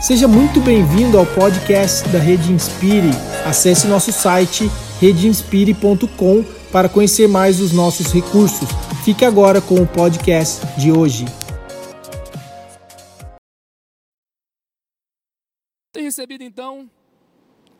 Seja muito bem-vindo ao podcast da Rede Inspire. Acesse nosso site redeinspire.com para conhecer mais os nossos recursos. Fique agora com o podcast de hoje. Tenho recebido então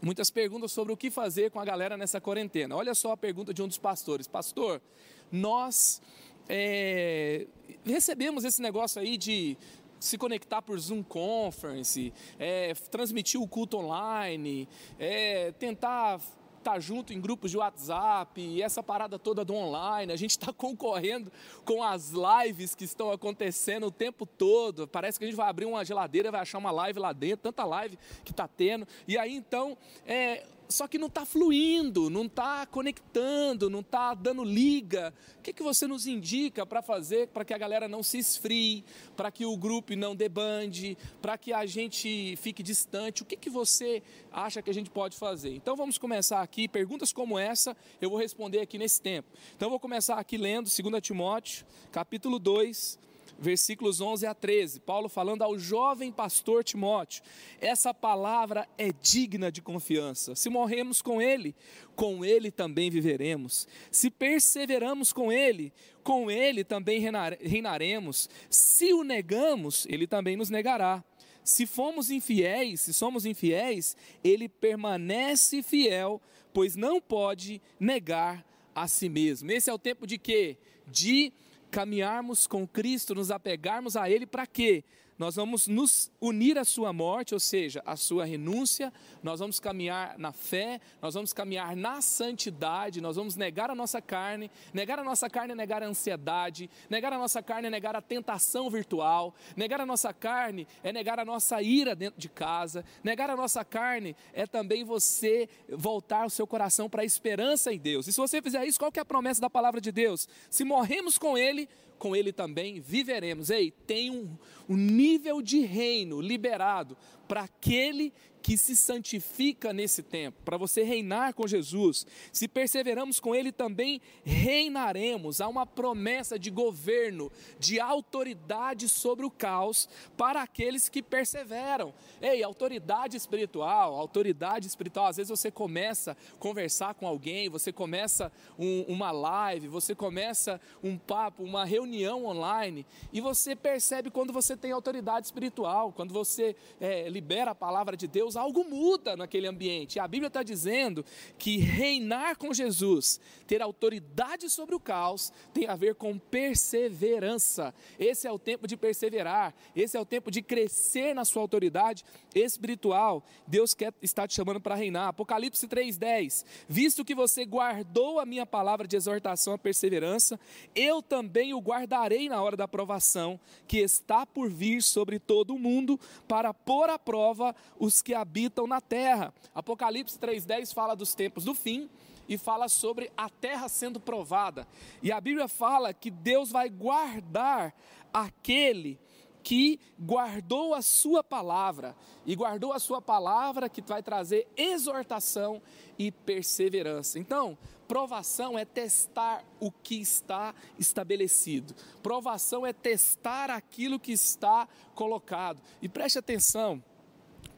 muitas perguntas sobre o que fazer com a galera nessa quarentena. Olha só a pergunta de um dos pastores: Pastor, nós é, recebemos esse negócio aí de se conectar por Zoom Conference, é, transmitir o culto online, é, tentar estar tá junto em grupos de WhatsApp, e essa parada toda do online, a gente está concorrendo com as lives que estão acontecendo o tempo todo. Parece que a gente vai abrir uma geladeira, vai achar uma live lá dentro, tanta live que está tendo. E aí então, é, só que não está fluindo, não está conectando, não está dando liga. O que, que você nos indica para fazer para que a galera não se esfrie, para que o grupo não debande, para que a gente fique distante? O que, que você acha que a gente pode fazer? Então vamos começar aqui, perguntas como essa, eu vou responder aqui nesse tempo. Então eu vou começar aqui lendo 2 Timóteo, capítulo 2, versículos 11 a 13. Paulo falando ao jovem pastor Timóteo: essa palavra é digna de confiança. Se morremos com ele, com ele também viveremos. Se perseveramos com ele, com ele também reinaremos. Se o negamos, ele também nos negará. Se fomos infiéis, se somos infiéis, ele permanece fiel, pois não pode negar a si mesmo. Esse é o tempo de quê? De caminharmos com Cristo, nos apegarmos a Ele para quê? Nós vamos nos unir à sua morte, ou seja, à sua renúncia, nós vamos caminhar na fé, nós vamos caminhar na santidade, nós vamos negar a nossa carne, negar a nossa carne é negar a ansiedade, negar a nossa carne é negar a tentação virtual, negar a nossa carne é negar a nossa ira dentro de casa, negar a nossa carne é também você voltar o seu coração para a esperança em Deus. E se você fizer isso, qual que é a promessa da palavra de Deus? Se morremos com Ele, com Ele também viveremos. Ei, tem um, um nível de reino liberado para aquele que se santifica nesse tempo, para você reinar com Jesus. Se perseveramos com Ele, também reinaremos. Há uma promessa de governo, de autoridade sobre o caos para aqueles que perseveram. Ei, autoridade espiritual, autoridade espiritual. Às vezes você começa a conversar com alguém, você começa um, uma live, você começa um papo, uma reunião online, e você percebe quando você tem autoridade espiritual, quando você é, libera a palavra de Deus algo muda naquele ambiente. A Bíblia está dizendo que reinar com Jesus, ter autoridade sobre o caos, tem a ver com perseverança. Esse é o tempo de perseverar, esse é o tempo de crescer na sua autoridade espiritual. Deus quer está te chamando para reinar. Apocalipse 3:10. Visto que você guardou a minha palavra de exortação à perseverança, eu também o guardarei na hora da provação que está por vir sobre todo o mundo para pôr à prova os que habitam na terra. Apocalipse 3:10 fala dos tempos do fim e fala sobre a terra sendo provada. E a Bíblia fala que Deus vai guardar aquele que guardou a sua palavra, e guardou a sua palavra que vai trazer exortação e perseverança. Então, provação é testar o que está estabelecido, provação é testar aquilo que está colocado. E preste atenção,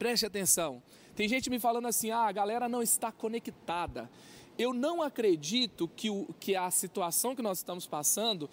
preste atenção. Tem gente me falando assim: ah, a galera não está conectada. Eu não acredito que, o, que a situação que nós estamos passando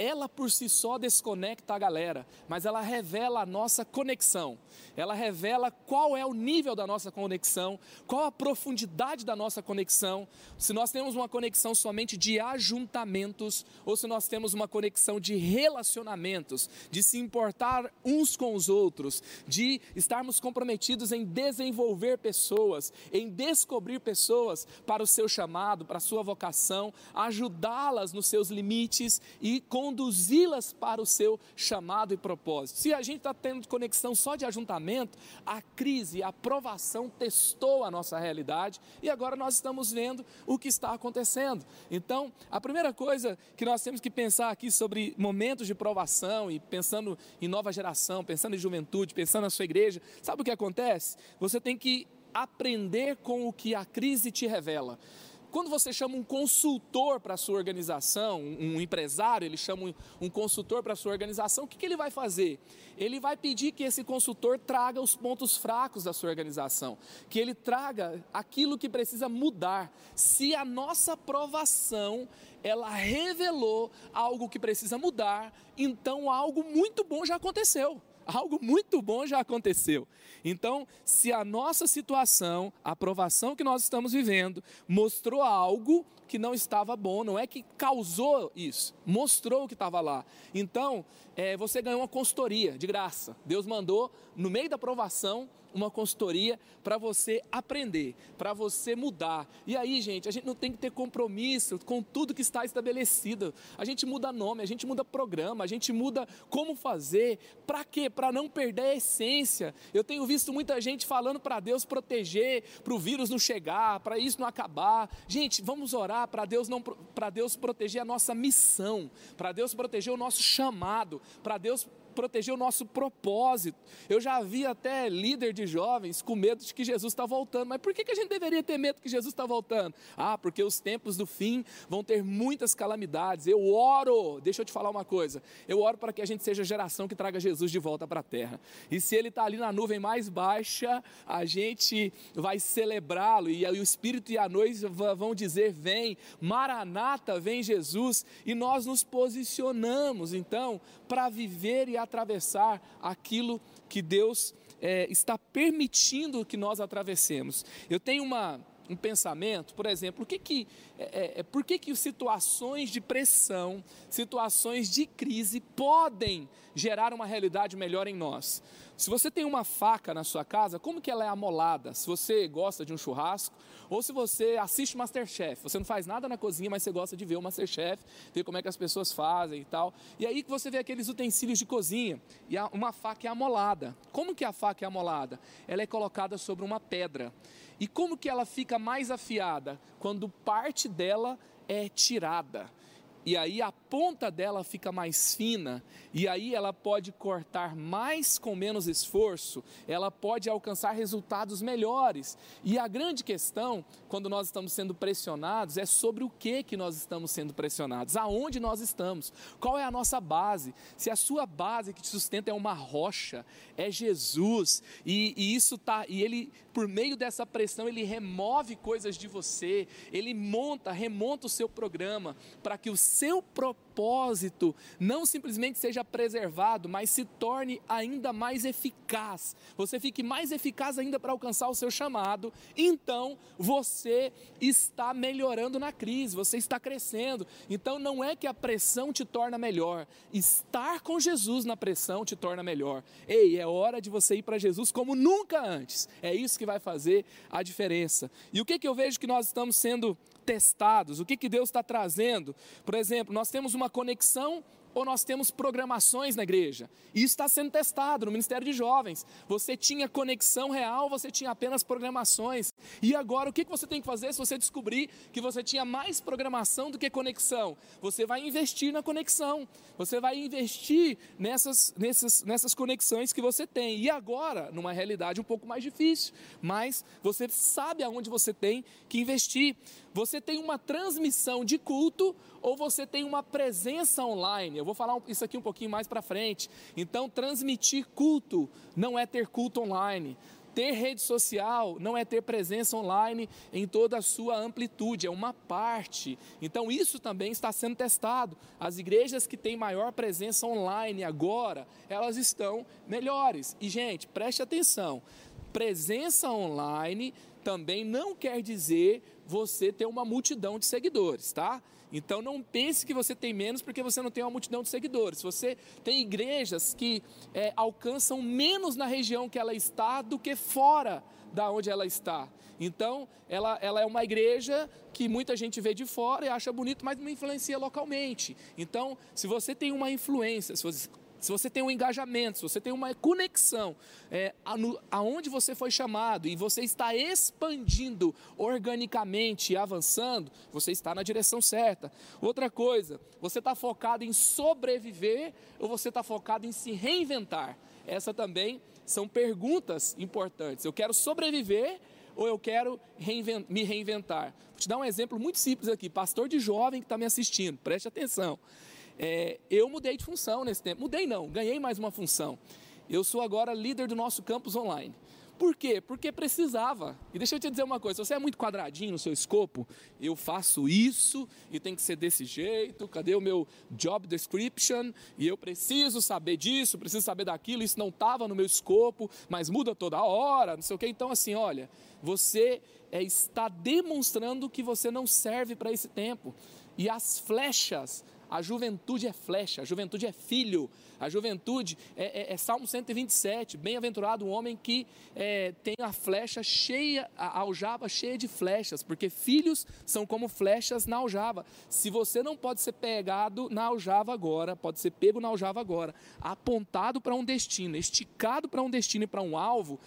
ela por si só desconecta a galera, mas ela revela a nossa conexão. Ela revela qual é o nível da nossa conexão, qual a profundidade da nossa conexão. Se nós temos uma conexão somente de ajuntamentos ou se nós temos uma conexão de relacionamentos, de se importar uns com os outros, de estarmos comprometidos em desenvolver pessoas, em descobrir pessoas para o seu chamado, para a sua vocação, ajudá-las nos seus limites e com conduzi-las para o seu chamado e propósito. Se a gente está tendo conexão só de ajuntamento, a crise, a provação testou a nossa realidade e agora nós estamos vendo o que está acontecendo. Então, a primeira coisa que nós temos que pensar aqui sobre momentos de provação e pensando em nova geração, pensando em juventude, pensando na sua igreja, sabe o que acontece? Você tem que aprender com o que a crise te revela. Quando você chama um consultor para a sua organização, um empresário, ele chama um consultor para a sua organização, o que, que ele vai fazer? Ele vai pedir que esse consultor traga os pontos fracos da sua organização, que ele traga aquilo que precisa mudar. Se a nossa aprovação ela revelou algo que precisa mudar, então algo muito bom já aconteceu algo muito bom já aconteceu. Então, se a nossa situação, a aprovação que nós estamos vivendo, mostrou algo que não estava bom, não é que causou isso, mostrou que estava lá. Então, é, você ganhou uma consultoria de graça. Deus mandou, no meio da aprovação, uma consultoria para você aprender, para você mudar. E aí, gente, a gente não tem que ter compromisso com tudo que está estabelecido. A gente muda nome, a gente muda programa, a gente muda como fazer. Para quê? Para não perder a essência. Eu tenho visto muita gente falando para Deus proteger, para o vírus não chegar, para isso não acabar. Gente, vamos orar para Deus não para Deus proteger a nossa missão, para Deus proteger o nosso chamado, para Deus proteger o nosso propósito. Eu já vi até líder de jovens com medo de que Jesus está voltando. Mas por que, que a gente deveria ter medo que Jesus está voltando? Ah, porque os tempos do fim vão ter muitas calamidades. Eu oro, deixa eu te falar uma coisa. Eu oro para que a gente seja a geração que traga Jesus de volta para a terra. E se ele está ali na nuvem mais baixa, a gente vai celebrá-lo. E o Espírito e a noite vão dizer: Vem, Maranata, vem Jesus. E nós nos posicionamos, então, para viver e atravessar aquilo que Deus é, está permitindo que nós atravessemos. Eu tenho uma, um pensamento, por exemplo, o que que, é, é, é, por que, que situações de pressão, situações de crise podem gerar uma realidade melhor em nós? Se você tem uma faca na sua casa, como que ela é amolada? Se você gosta de um churrasco, ou se você assiste Masterchef, você não faz nada na cozinha, mas você gosta de ver o Masterchef, ver como é que as pessoas fazem e tal. E aí que você vê aqueles utensílios de cozinha, e uma faca é amolada. Como que a faca é amolada? Ela é colocada sobre uma pedra. E como que ela fica mais afiada? Quando parte dela é tirada e aí a ponta dela fica mais fina, e aí ela pode cortar mais com menos esforço, ela pode alcançar resultados melhores. E a grande questão, quando nós estamos sendo pressionados, é sobre o que que nós estamos sendo pressionados, aonde nós estamos, qual é a nossa base. Se a sua base que te sustenta é uma rocha, é Jesus, e, e isso tá, e ele, por meio dessa pressão, ele remove coisas de você, ele monta, remonta o seu programa para que o seu propósito não simplesmente seja preservado, mas se torne ainda mais eficaz. Você fique mais eficaz ainda para alcançar o seu chamado. Então, você está melhorando na crise, você está crescendo. Então, não é que a pressão te torna melhor, estar com Jesus na pressão te torna melhor. Ei, é hora de você ir para Jesus como nunca antes. É isso que vai fazer a diferença. E o que, que eu vejo que nós estamos sendo testados, o que, que Deus está trazendo. Por exemplo, nós temos uma conexão ou nós temos programações na igreja. Isso está sendo testado no Ministério de Jovens. Você tinha conexão real, você tinha apenas programações. E agora o que você tem que fazer se você descobrir que você tinha mais programação do que conexão? Você vai investir na conexão. Você vai investir nessas, nessas, nessas conexões que você tem. E agora, numa realidade um pouco mais difícil, mas você sabe aonde você tem que investir. Você tem uma transmissão de culto ou você tem uma presença online. Eu vou falar isso aqui um pouquinho mais para frente. Então, transmitir culto não é ter culto online. Ter rede social não é ter presença online em toda a sua amplitude, é uma parte. Então, isso também está sendo testado. As igrejas que têm maior presença online agora, elas estão melhores. E, gente, preste atenção: presença online também não quer dizer você ter uma multidão de seguidores, tá? Então não pense que você tem menos porque você não tem uma multidão de seguidores. Você tem igrejas que é, alcançam menos na região que ela está do que fora da onde ela está. Então, ela, ela é uma igreja que muita gente vê de fora e acha bonito, mas não influencia localmente. Então, se você tem uma influência, se você, se você tem um engajamento, se você tem uma conexão é, aonde você foi chamado e você está expandindo organicamente e avançando, você está na direção certa. Outra coisa, você está focado em sobreviver ou você está focado em se reinventar? Essa também são perguntas importantes. Eu quero sobreviver ou eu quero me reinventar? Vou te dar um exemplo muito simples aqui. Pastor de jovem que está me assistindo, preste atenção. É, eu mudei de função nesse tempo. Mudei não, ganhei mais uma função. Eu sou agora líder do nosso campus online. Por quê? Porque precisava. E deixa eu te dizer uma coisa: se você é muito quadradinho no seu escopo, eu faço isso e tem que ser desse jeito. Cadê o meu job description? E eu preciso saber disso, preciso saber daquilo. Isso não estava no meu escopo, mas muda toda hora, não sei o quê. Então, assim, olha, você é, está demonstrando que você não serve para esse tempo. E as flechas a juventude é flecha, a juventude é filho, a juventude é, é, é Salmo 127. Bem-aventurado o homem que é, tem a flecha cheia, a aljava cheia de flechas, porque filhos são como flechas na aljava. Se você não pode ser pegado na aljava agora, pode ser pego na aljava agora, apontado para um destino, esticado para um destino e para um alvo,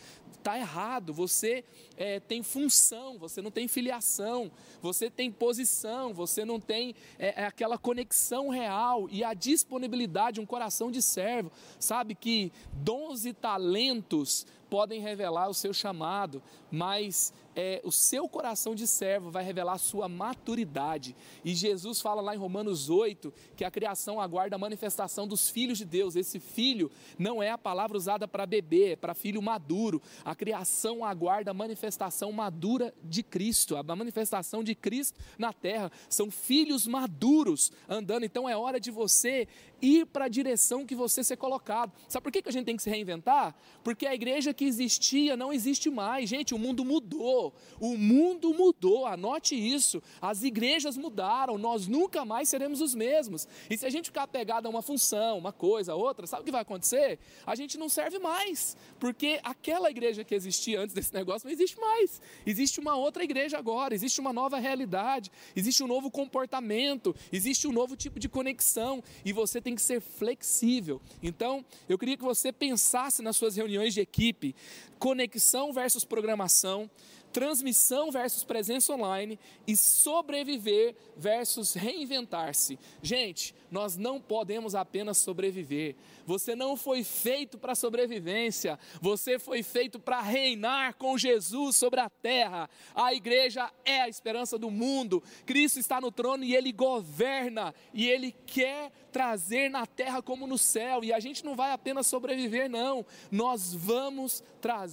está errado. Você é, tem função, você não tem filiação, você tem posição, você não tem é, é, aquela conexão real e a disponibilidade, um coração de servo. Sabe que dons e talentos podem revelar o seu chamado, mas é, o seu coração de servo vai revelar a sua maturidade. E Jesus fala lá em Romanos 8 que a criação aguarda a manifestação dos filhos de Deus. Esse filho não é a palavra usada para bebê, é para filho maduro. A criação aguarda a manifestação madura de Cristo, a manifestação de Cristo na terra. São filhos maduros andando. Então é hora de você ir para a direção que você ser colocado. Sabe por que, que a gente tem que se reinventar? Porque a igreja que existia não existe mais. Gente, o mundo mudou. O mundo mudou. Anote isso. As igrejas mudaram. Nós nunca mais seremos os mesmos. E se a gente ficar pegado a uma função, uma coisa, outra, sabe o que vai acontecer? A gente não serve mais. Porque aquela igreja que existia antes desse negócio não existe mais. Existe uma outra igreja agora. Existe uma nova realidade. Existe um novo comportamento. Existe um novo tipo de conexão. E você tem que ser flexível. Então, eu queria que você pensasse nas suas reuniões de equipe, conexão versus programação, transmissão versus presença online e sobreviver versus reinventar-se. Gente, nós não podemos apenas sobreviver. Você não foi feito para sobrevivência, você foi feito para reinar com Jesus sobre a terra. A igreja é a esperança do mundo. Cristo está no trono e ele governa e ele quer trazer na terra como no céu. E a gente não vai apenas sobreviver, não. Nós vamos trazer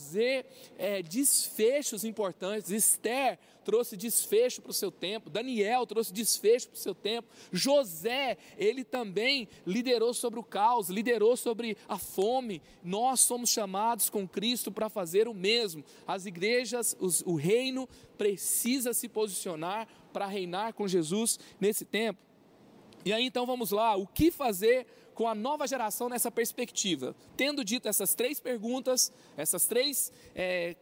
é, desfechos importantes. Esther trouxe desfecho para o seu tempo, Daniel trouxe desfecho para o seu tempo, José, ele também liderou sobre o caos, liderou sobre a fome. Nós somos chamados com Cristo para fazer o mesmo. As igrejas, os, o reino precisa se posicionar para reinar com Jesus nesse tempo. E aí então vamos lá, o que fazer com a nova geração nessa perspectiva? Tendo dito essas três perguntas, essas três é,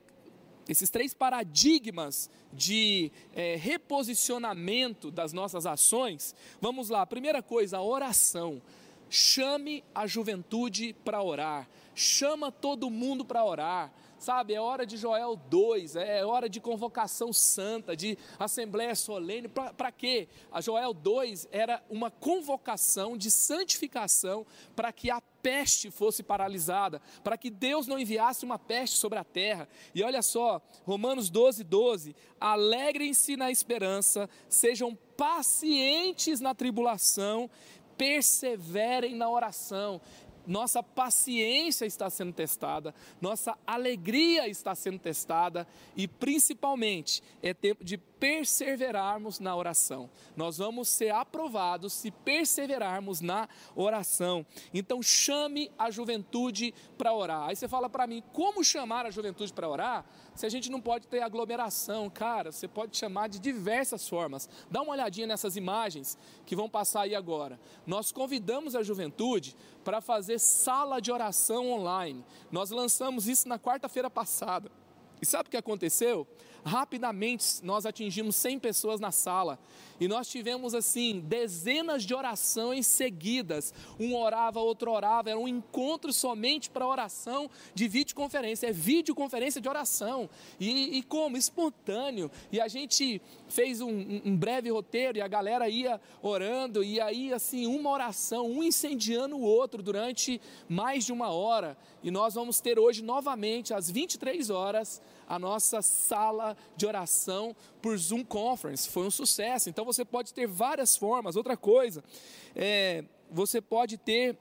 esses três paradigmas de é, reposicionamento das nossas ações, vamos lá. Primeira coisa, a oração. Chame a juventude para orar, chama todo mundo para orar sabe? É hora de Joel 2, é hora de convocação santa, de assembleia solene. Para quê? A Joel 2 era uma convocação de santificação para que a peste fosse paralisada, para que Deus não enviasse uma peste sobre a terra. E olha só, Romanos 12, 12: alegrem-se na esperança, sejam pacientes na tribulação, perseverem na oração nossa paciência está sendo testada, nossa alegria está sendo testada e principalmente é tempo de perseverarmos na oração. Nós vamos ser aprovados se perseverarmos na oração. Então chame a juventude para orar. Aí você fala para mim, como chamar a juventude para orar? Se a gente não pode ter aglomeração, cara, você pode chamar de diversas formas. Dá uma olhadinha nessas imagens que vão passar aí agora. Nós convidamos a juventude para fazer sala de oração online. Nós lançamos isso na quarta-feira passada. E sabe o que aconteceu? Rapidamente nós atingimos 100 pessoas na sala e nós tivemos assim dezenas de orações seguidas. Um orava, outro orava. Era um encontro somente para oração de videoconferência. É videoconferência de oração. E, e como? Espontâneo. E a gente fez um, um, breve roteiro e a galera ia orando. E aí, assim, uma oração, um incendiando o outro durante mais de uma hora. E nós vamos ter hoje novamente, às 23 horas, a nossa sala de oração por Zoom Conference. Foi um sucesso. Então você pode ter várias formas. Outra coisa, é, você pode ter.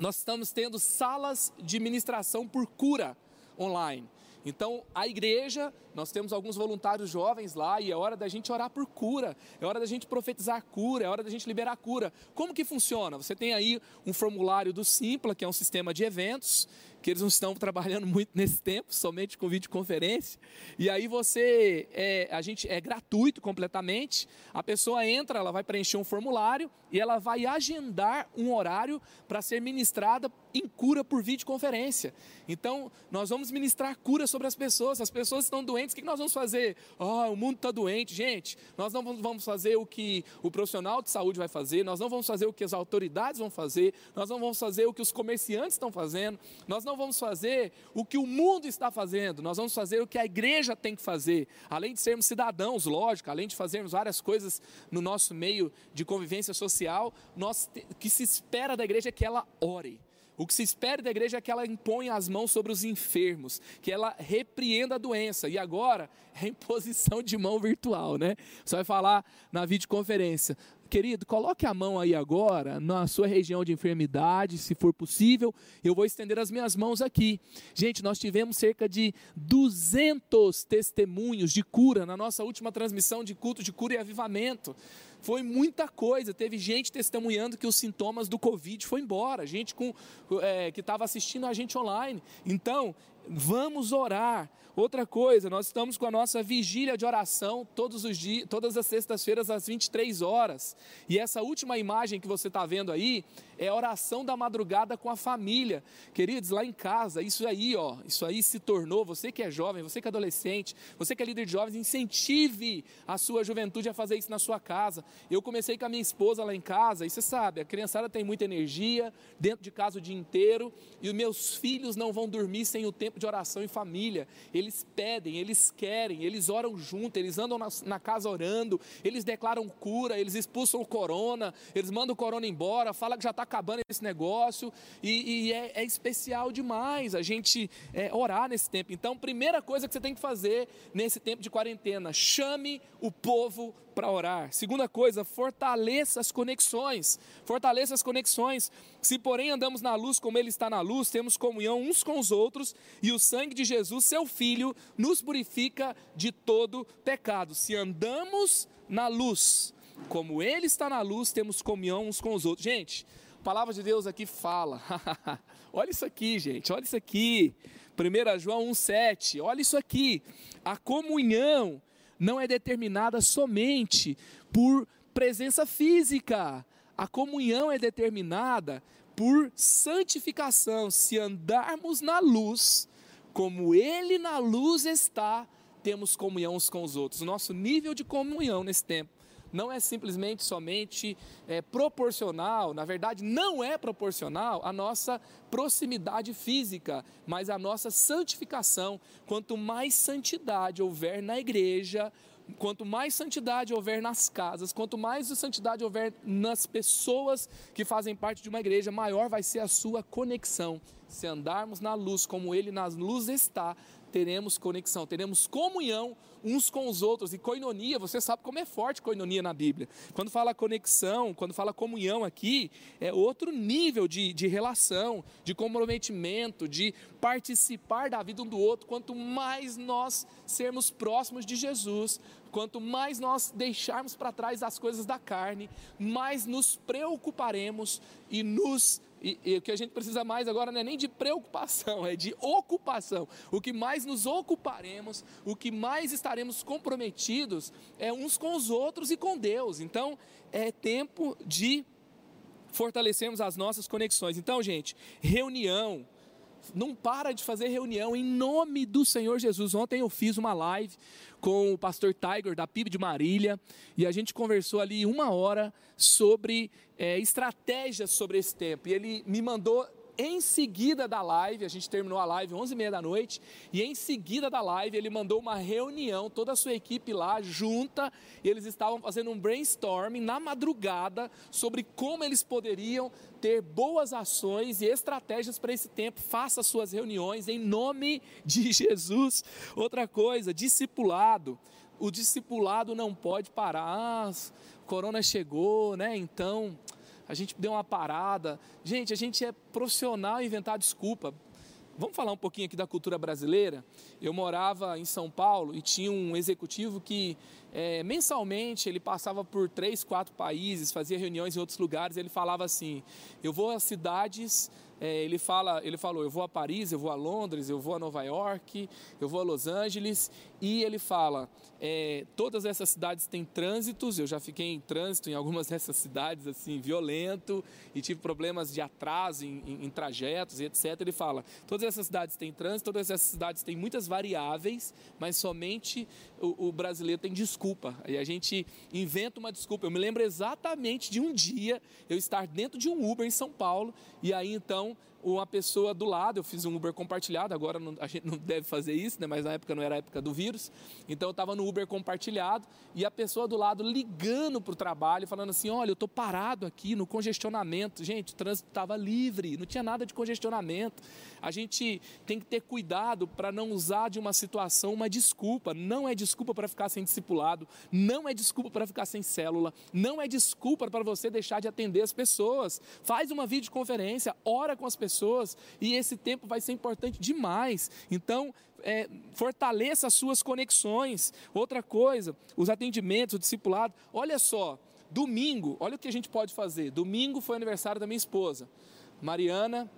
Nós estamos tendo salas de ministração por cura online. Então, a igreja, nós temos alguns voluntários jovens lá e é hora da gente orar por cura, é hora da gente profetizar cura, é hora da gente liberar cura. Como que funciona? Você tem aí um formulário do Simpla, que é um sistema de eventos, que eles não estão trabalhando muito nesse tempo, somente com videoconferência. E aí você, é, a gente é gratuito completamente. A pessoa entra, ela vai preencher um formulário e ela vai agendar um horário para ser ministrada em cura por videoconferência. Então, nós vamos ministrar cura sobre as pessoas. As pessoas estão doentes, o que nós vamos fazer? Oh, o mundo está doente. Gente, nós não vamos fazer o que o profissional de saúde vai fazer, nós não vamos fazer o que as autoridades vão fazer, nós não vamos fazer o que os comerciantes estão fazendo, nós não vamos fazer o que o mundo está fazendo, nós vamos fazer o que a igreja tem que fazer. Além de sermos cidadãos, lógico, além de fazermos várias coisas no nosso meio de convivência social, nós, que se espera da igreja é que ela ore. O que se espera da igreja é que ela imponha as mãos sobre os enfermos, que ela repreenda a doença. E agora é imposição de mão virtual, né? Você vai falar na videoconferência: Querido, coloque a mão aí agora na sua região de enfermidade, se for possível. Eu vou estender as minhas mãos aqui. Gente, nós tivemos cerca de 200 testemunhos de cura na nossa última transmissão de culto de cura e avivamento. Foi muita coisa. Teve gente testemunhando que os sintomas do Covid foi embora. Gente com, é, que estava assistindo a gente online. Então, vamos orar. Outra coisa, nós estamos com a nossa vigília de oração todos os dias, todas as sextas-feiras às 23 horas. E essa última imagem que você está vendo aí é a oração da madrugada com a família. Queridos, lá em casa, isso aí, ó, isso aí se tornou, você que é jovem, você que é adolescente, você que é líder de jovens, incentive a sua juventude a fazer isso na sua casa. Eu comecei com a minha esposa lá em casa, e você sabe, a criançada tem muita energia, dentro de casa o dia inteiro, e os meus filhos não vão dormir sem o tempo de oração em família. Eles eles pedem, eles querem, eles oram junto, eles andam na, na, casa orando, eles declaram cura, eles expulsam o corona, eles mandam o corona embora, fala que já está acabando esse negócio, e, e é, é, especial demais a gente é, orar nesse tempo. Então, primeira coisa que você tem que fazer nesse tempo de quarentena, chame o povo para orar. Segunda coisa, fortaleça as conexões. Fortaleça as conexões. Se, porém, andamos na luz como Ele está na luz, temos comunhão uns com os outros, e o sangue de Jesus, seu Filho, nos purifica de todo pecado. Se andamos na luz, como Ele está na luz, temos comunhão uns com os outros. Gente, a palavra de Deus aqui fala. olha isso aqui, gente, olha isso aqui. 1 João 1,7, olha isso aqui. A comunhão não é determinada somente por presença física. A comunhão é determinada por santificação. Se andarmos na luz, como Ele na luz está, temos comunhão uns com os outros. O nosso nível de comunhão nesse tempo não é simplesmente somente é, proporcional, na verdade, não é proporcional à nossa proximidade física, mas à nossa santificação. Quanto mais santidade houver na igreja, quanto mais santidade houver nas casas, quanto mais santidade houver nas pessoas que fazem parte de uma igreja, maior vai ser a sua conexão. Se andarmos na luz como Ele na luz está, teremos conexão, teremos comunhão uns com os outros. E coinonia, você sabe como é forte coinonia na Bíblia. Quando fala conexão, quando fala comunhão aqui, é outro nível de, de relação, de comprometimento, de participar da vida um do outro. Quanto mais nós sermos próximos de Jesus, quanto mais nós deixarmos para trás as coisas da carne, mais nos preocuparemos e nos e, e, o que a gente precisa mais agora não é nem de preocupação, é de ocupação. O que mais nos ocuparemos, o que mais estaremos comprometidos é uns com os outros e com Deus. Então, é tempo de fortalecermos as nossas conexões. Então, gente, reunião, não para de fazer reunião em nome do Senhor Jesus. Ontem eu fiz uma live com o pastor Tiger da PIB de Marília e a gente conversou ali uma hora sobre é, estratégias sobre esse tempo. E ele me mandou em seguida da live, a gente terminou a live 11h30 da noite, e em seguida da live ele mandou uma reunião, toda a sua equipe lá junta, e eles estavam fazendo um brainstorming na madrugada sobre como eles poderiam ter boas ações e estratégias para esse tempo. Faça suas reuniões em nome de Jesus. Outra coisa, discipulado. O discipulado não pode parar. Ah, corona chegou, né? Então a gente deu uma parada. Gente, a gente é profissional em inventar desculpa. Vamos falar um pouquinho aqui da cultura brasileira? Eu morava em São Paulo e tinha um executivo que é, mensalmente ele passava por três, quatro países, fazia reuniões em outros lugares. Ele falava assim: Eu vou às cidades é, ele, fala, ele falou: eu vou a Paris, eu vou a Londres, eu vou a Nova York, eu vou a Los Angeles. E ele fala: é, todas essas cidades têm trânsitos. Eu já fiquei em trânsito em algumas dessas cidades, assim, violento, e tive problemas de atraso em, em, em trajetos e etc. Ele fala: todas essas cidades têm trânsito, todas essas cidades têm muitas variáveis, mas somente o, o brasileiro tem desculpa. E a gente inventa uma desculpa. Eu me lembro exatamente de um dia eu estar dentro de um Uber em São Paulo, e aí então uma pessoa do lado, eu fiz um Uber compartilhado, agora não, a gente não deve fazer isso, né? mas na época não era a época do vírus. Então eu estava no Uber compartilhado e a pessoa do lado ligando para o trabalho, falando assim: olha, eu estou parado aqui no congestionamento. Gente, o trânsito estava livre, não tinha nada de congestionamento. A gente tem que ter cuidado para não usar de uma situação uma desculpa. Não é desculpa para ficar sem discipulado, não é desculpa para ficar sem célula, não é desculpa para você deixar de atender as pessoas. Faz uma videoconferência, ora com as pessoas pessoas e esse tempo vai ser importante demais. Então, é, fortaleça as suas conexões. Outra coisa, os atendimentos, o discipulado. Olha só, domingo, olha o que a gente pode fazer. Domingo foi aniversário da minha esposa, Mariana.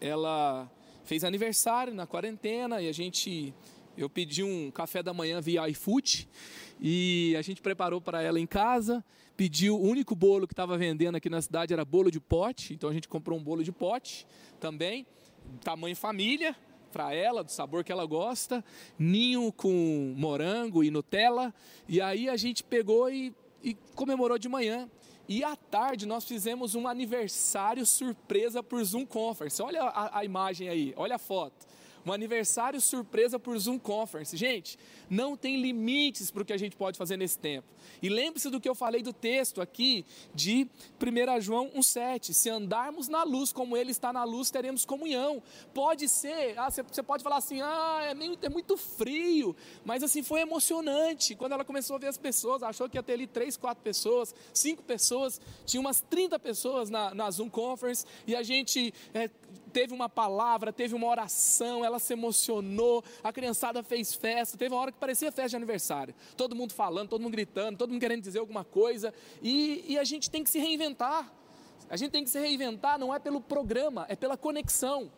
Ela fez aniversário na quarentena e a gente eu pedi um café da manhã via iFood e a gente preparou para ela em casa. Pediu o único bolo que estava vendendo aqui na cidade era bolo de pote, então a gente comprou um bolo de pote também, tamanho família para ela, do sabor que ela gosta, ninho com morango e Nutella. E aí a gente pegou e, e comemorou de manhã. E à tarde nós fizemos um aniversário surpresa por Zoom Conference. Olha a, a imagem aí, olha a foto um aniversário surpresa por Zoom Conference. Gente, não tem limites para o que a gente pode fazer nesse tempo. E lembre-se do que eu falei do texto aqui de 1 João 1,7. Se andarmos na luz como Ele está na luz, teremos comunhão. Pode ser, ah, você pode falar assim, ah, é, meio, é muito frio, mas assim, foi emocionante. Quando ela começou a ver as pessoas, achou que ia ter ali três, quatro pessoas, cinco pessoas, tinha umas 30 pessoas na, na Zoom Conference, e a gente é, teve uma palavra, teve uma oração, ela se emocionou, a criançada fez festa, teve uma hora que parecia festa de aniversário. Todo mundo falando, todo mundo gritando, todo mundo querendo dizer alguma coisa, e, e a gente tem que se reinventar. A gente tem que se reinventar não é pelo programa, é pela conexão.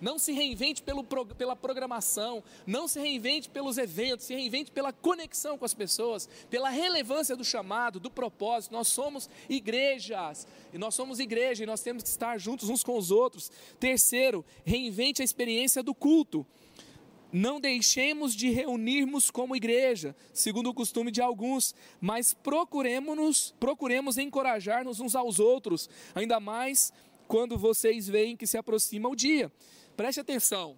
Não se reinvente pelo, pela programação, não se reinvente pelos eventos, se reinvente pela conexão com as pessoas, pela relevância do chamado, do propósito. Nós somos igrejas, e nós somos igreja, e nós temos que estar juntos uns com os outros. Terceiro, reinvente a experiência do culto. Não deixemos de reunirmos como igreja, segundo o costume de alguns, mas procuremos, procuremos encorajar-nos uns aos outros, ainda mais quando vocês veem que se aproxima o dia. Preste atenção.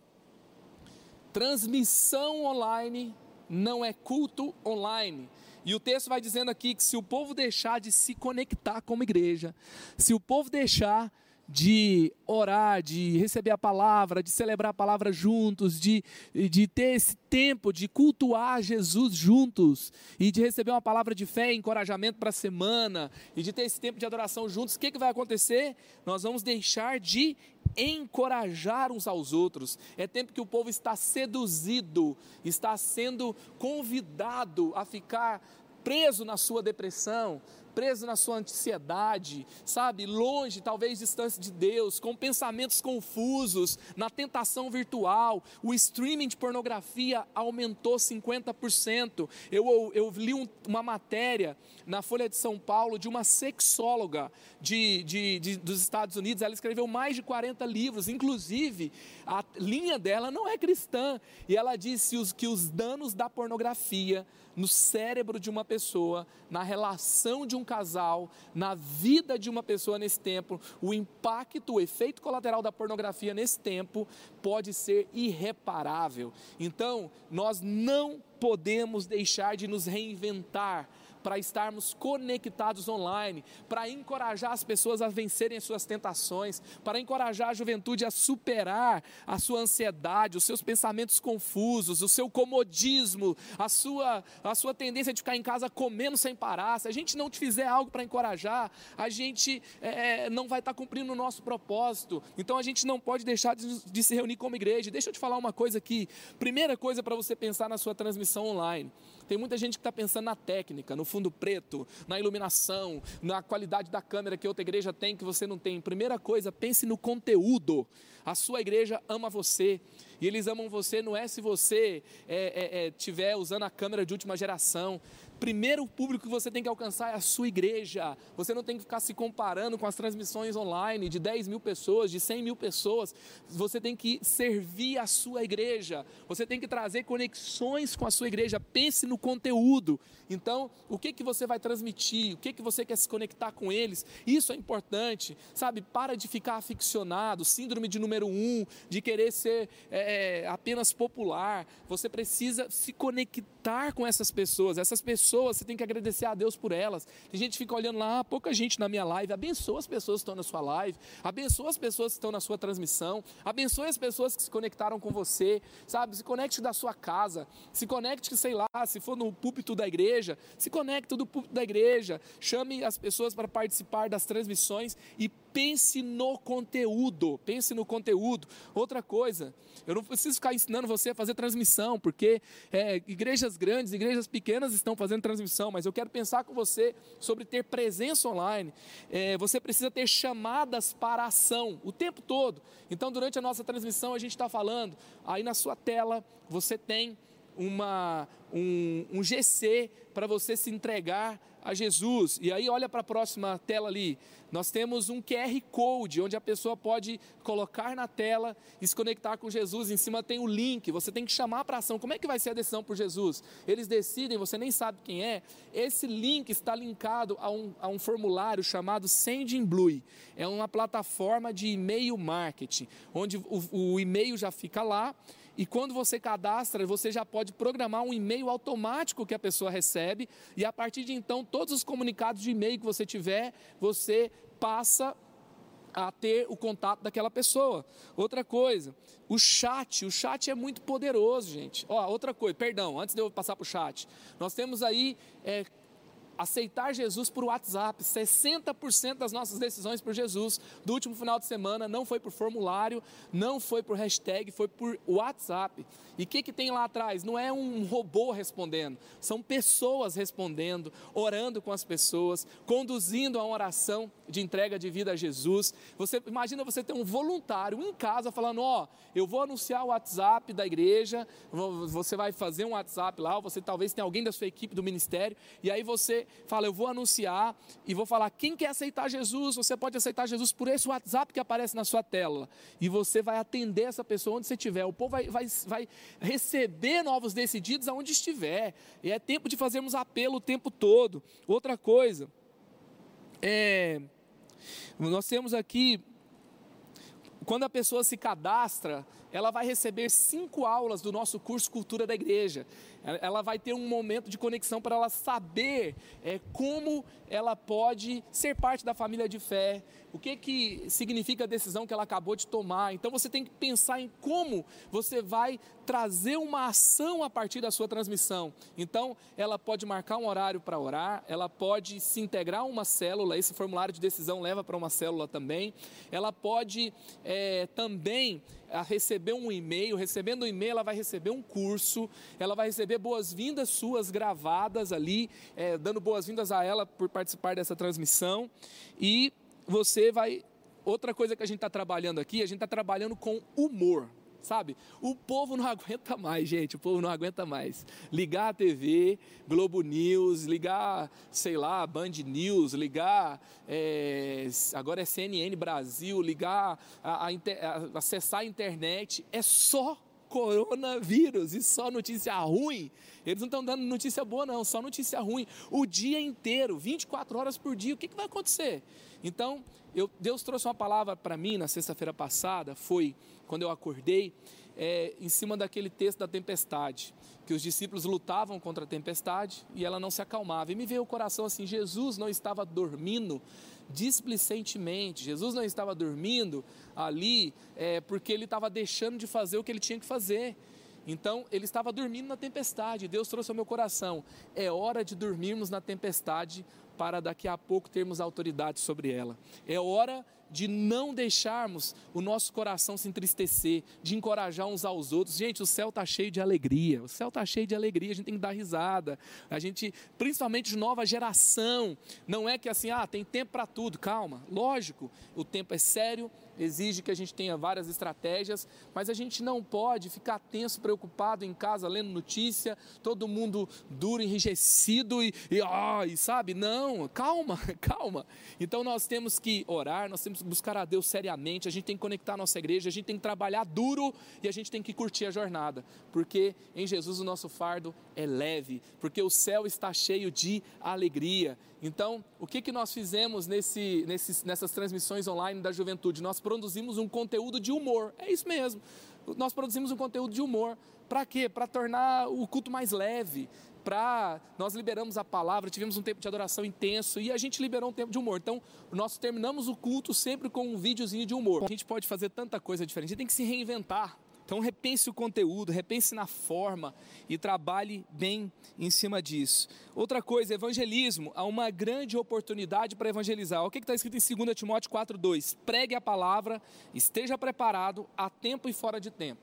Transmissão online não é culto online. E o texto vai dizendo aqui que se o povo deixar de se conectar como igreja, se o povo deixar de orar, de receber a palavra, de celebrar a palavra juntos, de, de ter esse tempo de cultuar Jesus juntos e de receber uma palavra de fé e encorajamento para a semana e de ter esse tempo de adoração juntos, o que, que vai acontecer? Nós vamos deixar de encorajar uns aos outros. É tempo que o povo está seduzido, está sendo convidado a ficar preso na sua depressão, preso na sua ansiedade, sabe, longe, talvez distância de Deus, com pensamentos confusos, na tentação virtual, o streaming de pornografia aumentou 50%. Eu, eu, eu li um, uma matéria na Folha de São Paulo de uma sexóloga de, de, de, dos Estados Unidos, ela escreveu mais de 40 livros, inclusive a linha dela não é cristã, e ela disse os, que os danos da pornografia no cérebro de uma pessoa, na relação de um um casal, na vida de uma pessoa nesse tempo, o impacto, o efeito colateral da pornografia nesse tempo pode ser irreparável. Então, nós não podemos deixar de nos reinventar para estarmos conectados online, para encorajar as pessoas a vencerem as suas tentações, para encorajar a juventude a superar a sua ansiedade, os seus pensamentos confusos, o seu comodismo, a sua, a sua tendência de ficar em casa comendo sem parar. Se a gente não te fizer algo para encorajar, a gente é, não vai estar tá cumprindo o nosso propósito. Então a gente não pode deixar de, de se reunir como igreja. Deixa eu te falar uma coisa aqui. Primeira coisa para você pensar na sua transmissão online. Tem muita gente que está pensando na técnica, no fundo preto, na iluminação, na qualidade da câmera que outra igreja tem que você não tem. Primeira coisa, pense no conteúdo. A sua igreja ama você. E eles amam você não é se você é, é, é, tiver usando a câmera de última geração, primeiro público que você tem que alcançar é a sua igreja. Você não tem que ficar se comparando com as transmissões online de 10 mil pessoas, de 100 mil pessoas. Você tem que servir a sua igreja. Você tem que trazer conexões com a sua igreja. Pense no conteúdo. Então, o que, que você vai transmitir? O que, que você quer se conectar com eles? Isso é importante. Sabe, para de ficar aficionado, síndrome de número um, de querer ser é, apenas popular. Você precisa se conectar com essas pessoas. Essas pessoas você tem que agradecer a Deus por elas. Tem gente que fica olhando lá, pouca gente na minha live. Abençoa as pessoas que estão na sua live, abençoa as pessoas que estão na sua transmissão, abençoe as pessoas que se conectaram com você, sabe? Se conecte da sua casa, se conecte, sei lá, se for no púlpito da igreja, se conecte do púlpito da igreja, chame as pessoas para participar das transmissões e pense no conteúdo, pense no conteúdo. Outra coisa, eu não preciso ficar ensinando você a fazer transmissão, porque é, igrejas grandes, igrejas pequenas estão fazendo transmissão, mas eu quero pensar com você sobre ter presença online. É, você precisa ter chamadas para ação o tempo todo. Então, durante a nossa transmissão, a gente está falando, aí na sua tela você tem uma, um, um GC para você se entregar a Jesus. E aí, olha para a próxima tela ali. Nós temos um QR Code, onde a pessoa pode colocar na tela e se conectar com Jesus. Em cima tem o link, você tem que chamar para ação. Como é que vai ser a decisão por Jesus? Eles decidem, você nem sabe quem é. Esse link está linkado a um, a um formulário chamado Sending Blue. É uma plataforma de e-mail marketing, onde o, o e-mail já fica lá e quando você cadastra, você já pode programar um e-mail automático que a pessoa recebe, e a partir de então, todos os comunicados de e-mail que você tiver, você passa a ter o contato daquela pessoa. Outra coisa, o chat, o chat é muito poderoso, gente. Ó, outra coisa, perdão, antes de eu passar para o chat, nós temos aí é, aceitar Jesus por WhatsApp. 60% das nossas decisões por Jesus do último final de semana não foi por formulário, não foi por hashtag, foi por WhatsApp. E o que, que tem lá atrás? Não é um robô respondendo, são pessoas respondendo, orando com as pessoas, conduzindo a uma oração de entrega de vida a Jesus. Você imagina você ter um voluntário em casa falando: Ó, oh, eu vou anunciar o WhatsApp da igreja, você vai fazer um WhatsApp lá, ou você talvez tenha alguém da sua equipe do ministério, e aí você fala: Eu vou anunciar e vou falar: quem quer aceitar Jesus? Você pode aceitar Jesus por esse WhatsApp que aparece na sua tela, e você vai atender essa pessoa onde você estiver. O povo vai, vai, vai receber novos decididos aonde estiver. E é tempo de fazermos apelo o tempo todo. Outra coisa, é, nós temos aqui, quando a pessoa se cadastra, ela vai receber cinco aulas do nosso curso Cultura da Igreja. Ela vai ter um momento de conexão para ela saber é, como ela pode ser parte da família de fé, o que, que significa a decisão que ela acabou de tomar. Então você tem que pensar em como você vai trazer uma ação a partir da sua transmissão. Então ela pode marcar um horário para orar, ela pode se integrar a uma célula, esse formulário de decisão leva para uma célula também. Ela pode é, também a receber um e-mail, recebendo um e-mail, ela vai receber um curso, ela vai receber boas-vindas suas gravadas ali, é, dando boas-vindas a ela por participar dessa transmissão. E você vai. Outra coisa que a gente está trabalhando aqui, a gente está trabalhando com humor sabe? O povo não aguenta mais, gente, o povo não aguenta mais. Ligar a TV, Globo News, ligar, sei lá, Band News, ligar, é, agora é CNN Brasil, ligar, a, a, a, acessar a internet, é só coronavírus e só notícia ruim. Eles não estão dando notícia boa, não, só notícia ruim. O dia inteiro, 24 horas por dia, o que, que vai acontecer? Então, eu, Deus trouxe uma palavra para mim na sexta-feira passada, foi quando eu acordei, é, em cima daquele texto da tempestade, que os discípulos lutavam contra a tempestade e ela não se acalmava. E me veio o coração assim: Jesus não estava dormindo displicentemente, Jesus não estava dormindo ali é, porque ele estava deixando de fazer o que ele tinha que fazer. Então ele estava dormindo na tempestade. Deus trouxe ao meu coração: é hora de dormirmos na tempestade para daqui a pouco termos autoridade sobre ela. É hora de não deixarmos o nosso coração se entristecer, de encorajar uns aos outros. Gente, o céu está cheio de alegria, o céu está cheio de alegria, a gente tem que dar risada. A gente, principalmente de nova geração, não é que assim, ah, tem tempo para tudo, calma. Lógico, o tempo é sério, exige que a gente tenha várias estratégias, mas a gente não pode ficar tenso, preocupado em casa, lendo notícia, todo mundo duro, enrijecido e, e, oh, e sabe? Não, calma, calma. Então nós temos que orar, nós temos que buscar a Deus seriamente, a gente tem que conectar a nossa igreja, a gente tem que trabalhar duro e a gente tem que curtir a jornada, porque em Jesus o nosso fardo é leve, porque o céu está cheio de alegria. Então, o que, que nós fizemos nesse, nesses, nessas transmissões online da juventude? Nós produzimos um conteúdo de humor. É isso mesmo. Nós produzimos um conteúdo de humor. Para quê? Para tornar o culto mais leve. Para nós liberamos a palavra, tivemos um tempo de adoração intenso e a gente liberou um tempo de humor. Então, nós terminamos o culto sempre com um videozinho de humor. A gente pode fazer tanta coisa diferente, a gente tem que se reinventar. Então repense o conteúdo, repense na forma e trabalhe bem em cima disso. Outra coisa, evangelismo. Há uma grande oportunidade para evangelizar. O que está escrito em 2 Timóteo 4,2? Pregue a palavra, esteja preparado a tempo e fora de tempo.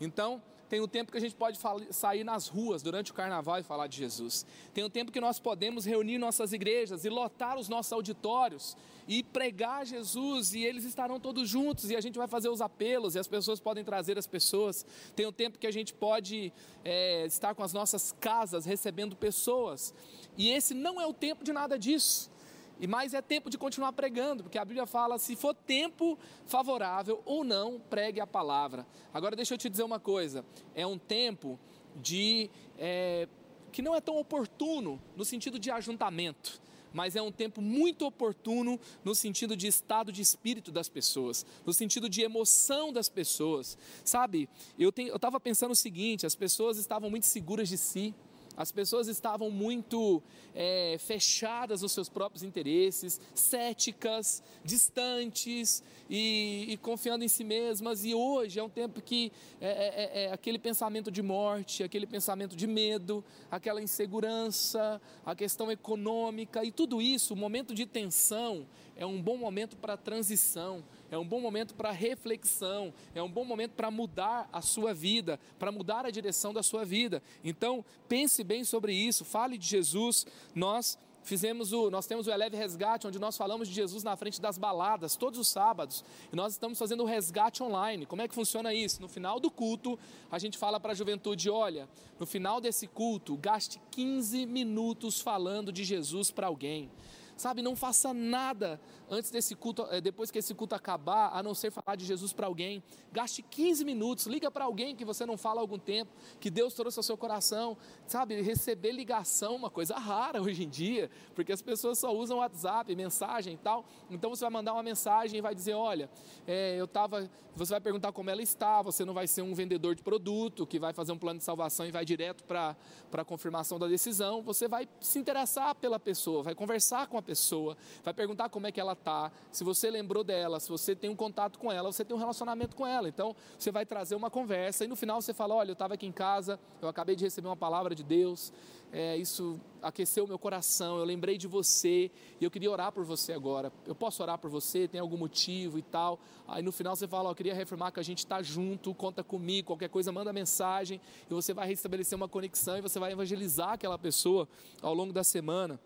Então, tem o tempo que a gente pode sair nas ruas durante o carnaval e falar de Jesus. Tem o tempo que nós podemos reunir nossas igrejas e lotar os nossos auditórios e pregar Jesus e eles estarão todos juntos e a gente vai fazer os apelos e as pessoas podem trazer as pessoas. Tem o tempo que a gente pode é, estar com as nossas casas recebendo pessoas. E esse não é o tempo de nada disso. E mais é tempo de continuar pregando, porque a Bíblia fala: se for tempo favorável ou não, pregue a palavra. Agora, deixa eu te dizer uma coisa: é um tempo de. É, que não é tão oportuno no sentido de ajuntamento, mas é um tempo muito oportuno no sentido de estado de espírito das pessoas, no sentido de emoção das pessoas. Sabe, eu estava pensando o seguinte: as pessoas estavam muito seguras de si as pessoas estavam muito é, fechadas nos seus próprios interesses, céticas, distantes e, e, confiando em si mesmas. E hoje é um tempo que é, é, é, é aquele pensamento de morte, aquele pensamento de medo, aquela insegurança, a questão econômica e tudo isso, o momento de tensão, é um bom momento para transição, é um bom momento para reflexão, é um bom momento para mudar a sua vida, para mudar a direção da sua vida. Então, pense bem sobre isso, fale de Jesus. Nós fizemos o, nós temos o Eleve Resgate, onde nós falamos de Jesus na frente das baladas, todos os sábados. E nós estamos fazendo o resgate online. Como é que funciona isso? No final do culto, a gente fala para a juventude: olha, no final desse culto, gaste 15 minutos falando de Jesus para alguém. Sabe, não faça nada antes desse culto, eh, depois que esse culto acabar, a não ser falar de Jesus para alguém. Gaste 15 minutos, liga para alguém que você não fala há algum tempo, que Deus trouxe ao seu coração. Sabe, receber ligação é uma coisa rara hoje em dia, porque as pessoas só usam WhatsApp, mensagem e tal. Então você vai mandar uma mensagem e vai dizer: Olha, é, eu estava. Você vai perguntar como ela está, você não vai ser um vendedor de produto que vai fazer um plano de salvação e vai direto para a confirmação da decisão. Você vai se interessar pela pessoa, vai conversar com a pessoa, vai perguntar como é que ela está, se você lembrou dela, se você tem um contato com ela, você tem um relacionamento com ela. Então, você vai trazer uma conversa e no final você fala: Olha, eu estava aqui em casa, eu acabei de receber uma palavra de Deus, é, isso aqueceu o meu coração, eu lembrei de você e eu queria orar por você agora. Eu posso orar por você? Tem algum motivo e tal? Aí no final você fala: Eu queria reafirmar que a gente está junto, conta comigo, qualquer coisa, manda mensagem e você vai restabelecer uma conexão e você vai evangelizar aquela pessoa ao longo da semana.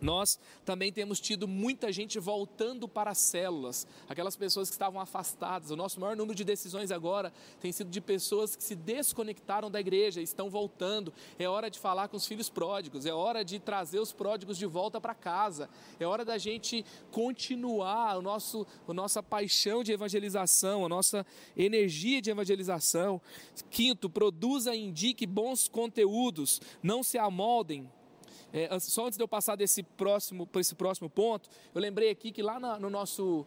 Nós também temos tido muita gente voltando para as células, aquelas pessoas que estavam afastadas. O nosso maior número de decisões agora tem sido de pessoas que se desconectaram da igreja, estão voltando. É hora de falar com os filhos pródigos, é hora de trazer os pródigos de volta para casa, é hora da gente continuar o nosso, a nossa paixão de evangelização, a nossa energia de evangelização. Quinto, produza e indique bons conteúdos, não se amoldem é, só antes de eu passar desse próximo, para esse próximo ponto, eu lembrei aqui que lá na, no nosso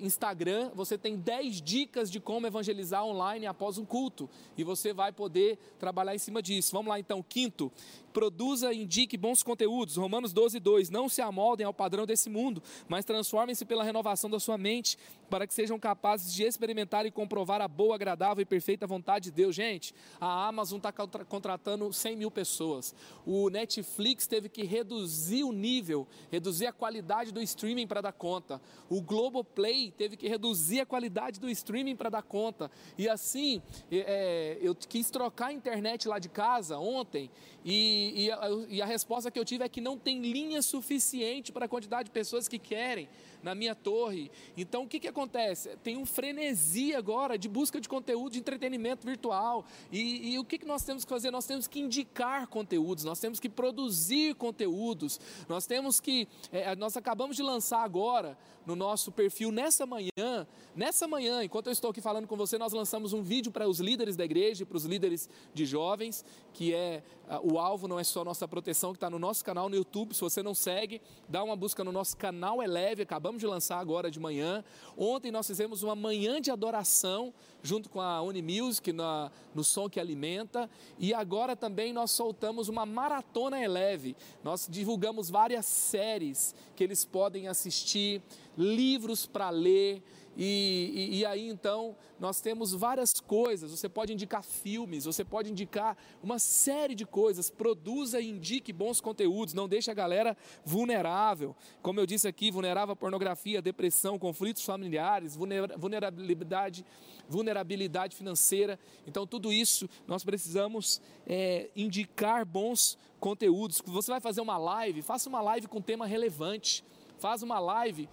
Instagram você tem 10 dicas de como evangelizar online após um culto. E você vai poder trabalhar em cima disso. Vamos lá então. Quinto, produza e indique bons conteúdos. Romanos 12, 2. Não se amoldem ao padrão desse mundo, mas transformem-se pela renovação da sua mente, para que sejam capazes de experimentar e comprovar a boa, agradável e perfeita vontade de Deus. Gente, a Amazon está contratando 100 mil pessoas. O Netflix teve que reduzir o nível, reduzir a qualidade do streaming para dar conta. O Globoplay teve que reduzir a qualidade do streaming para dar conta. E assim, é, eu quis trocar a internet lá de casa ontem e, e, a, e a resposta que eu tive é que não tem linha suficiente para a quantidade de pessoas que querem na minha torre. Então o que, que acontece? Tem um frenesi agora de busca de conteúdo de entretenimento virtual. E, e o que, que nós temos que fazer? Nós temos que indicar conteúdos, nós temos que produzir conteúdos, nós temos que. É, nós acabamos de lançar agora no nosso perfil nessa manhã, nessa manhã, enquanto eu estou aqui falando com você, nós lançamos um vídeo para os líderes da igreja, para os líderes de jovens, que é o alvo, não é só nossa proteção, que está no nosso canal no YouTube. Se você não segue, dá uma busca no nosso canal Eleve, acabamos acabamos de lançar agora de manhã. Ontem nós fizemos uma manhã de adoração junto com a Unimusic na, no Som que Alimenta. E agora também nós soltamos uma maratona Eleve. Nós divulgamos várias séries que eles podem assistir, livros para ler. E, e, e, aí então nós temos várias coisas. Você pode indicar filmes, você pode indicar uma série de coisas. Produza e indique bons conteúdos. Não deixe a galera vulnerável. Como eu disse aqui, vulnerável à pornografia, depressão, conflitos familiares, vulnerabilidade, vulnerabilidade financeira. Então tudo isso nós precisamos é, indicar bons conteúdos. Você vai fazer uma live, faça uma live com tema relevante faz uma live,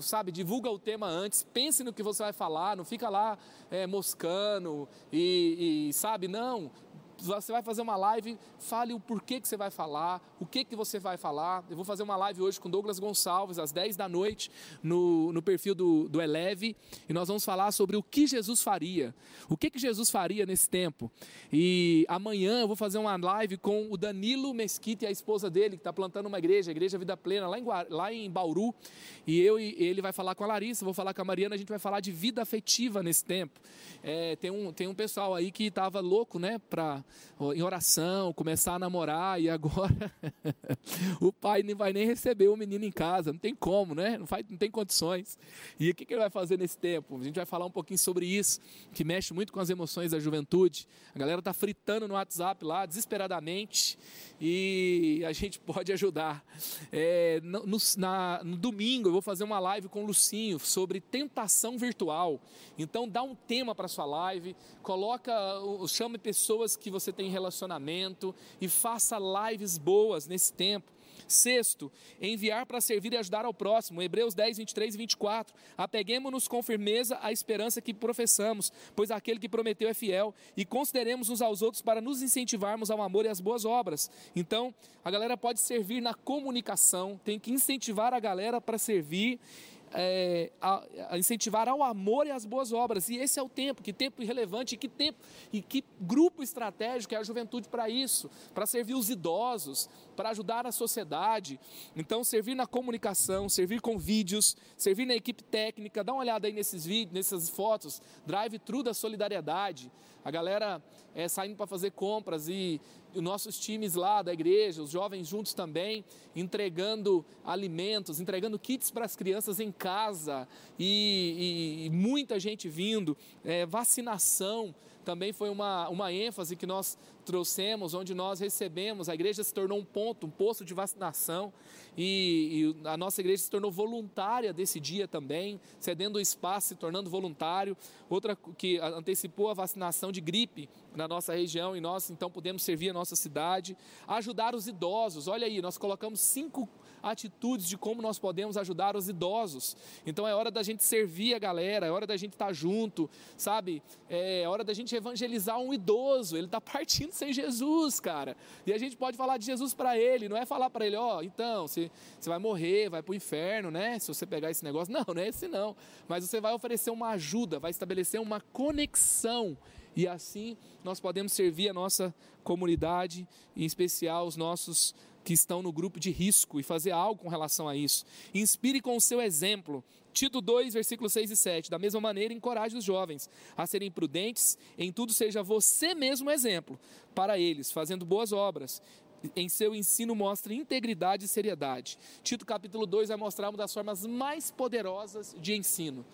sabe, divulga o tema antes, pense no que você vai falar, não fica lá é, moscando e, e, sabe, não, você vai fazer uma live, fale o porquê que você vai falar, o que que você vai falar. Eu vou fazer uma live hoje com Douglas Gonçalves, às 10 da noite, no, no perfil do, do Eleve, e nós vamos falar sobre o que Jesus faria. O que que Jesus faria nesse tempo. E amanhã eu vou fazer uma live com o Danilo Mesquita e a esposa dele, que está plantando uma igreja, a Igreja Vida Plena, lá em, lá em Bauru. E eu e ele vai falar com a Larissa, vou falar com a Mariana, a gente vai falar de vida afetiva nesse tempo. É, tem, um, tem um pessoal aí que estava louco, né, para em oração, começar a namorar e agora o pai não vai nem receber o menino em casa, não tem como, né? Não, faz, não tem condições. E o que, que ele vai fazer nesse tempo? A gente vai falar um pouquinho sobre isso, que mexe muito com as emoções da juventude. A galera está fritando no WhatsApp lá, desesperadamente, e a gente pode ajudar. É, no, no, na, no domingo eu vou fazer uma live com o Lucinho sobre tentação virtual. Então dá um tema para sua live, coloca, chame pessoas que você tem relacionamento e faça lives boas nesse tempo. Sexto, enviar para servir e ajudar ao próximo. Hebreus 10, 23 e 24. Apeguemos-nos com firmeza à esperança que professamos, pois aquele que prometeu é fiel, e consideremos uns aos outros para nos incentivarmos ao amor e às boas obras. Então, a galera pode servir na comunicação, tem que incentivar a galera para servir é, a, a incentivar ao amor e às boas obras. E esse é o tempo, que tempo irrelevante, e que tempo e que grupo estratégico é a juventude para isso, para servir os idosos, para ajudar a sociedade. Então, servir na comunicação, servir com vídeos, servir na equipe técnica. Dá uma olhada aí nesses vídeos, nessas fotos, drive-thru da solidariedade. A galera é, saindo para fazer compras e nossos times lá da igreja, os jovens juntos também, entregando alimentos, entregando kits para as crianças em casa e, e, e muita gente vindo, é, vacinação também foi uma, uma ênfase que nós trouxemos, onde nós recebemos, a igreja se tornou um ponto, um posto de vacinação, e, e a nossa igreja se tornou voluntária desse dia também, cedendo o espaço, se tornando voluntário. Outra que antecipou a vacinação de gripe, na nossa região e nós então podemos servir a nossa cidade. Ajudar os idosos. Olha aí, nós colocamos cinco atitudes de como nós podemos ajudar os idosos. Então é hora da gente servir a galera, é hora da gente estar junto, sabe? É hora da gente evangelizar um idoso. Ele está partindo sem Jesus, cara. E a gente pode falar de Jesus para ele, não é falar para ele, ó, oh, então, você, você vai morrer, vai para o inferno, né? Se você pegar esse negócio. Não, não é esse não. Mas você vai oferecer uma ajuda, vai estabelecer uma conexão e assim nós podemos servir a nossa comunidade, em especial os nossos que estão no grupo de risco e fazer algo com relação a isso. Inspire com o seu exemplo. Tito 2, versículos 6 e 7. Da mesma maneira, encoraje os jovens a serem prudentes, em tudo seja você mesmo exemplo para eles, fazendo boas obras. Em seu ensino mostre integridade e seriedade. Tito capítulo 2 vai mostrar uma das formas mais poderosas de ensino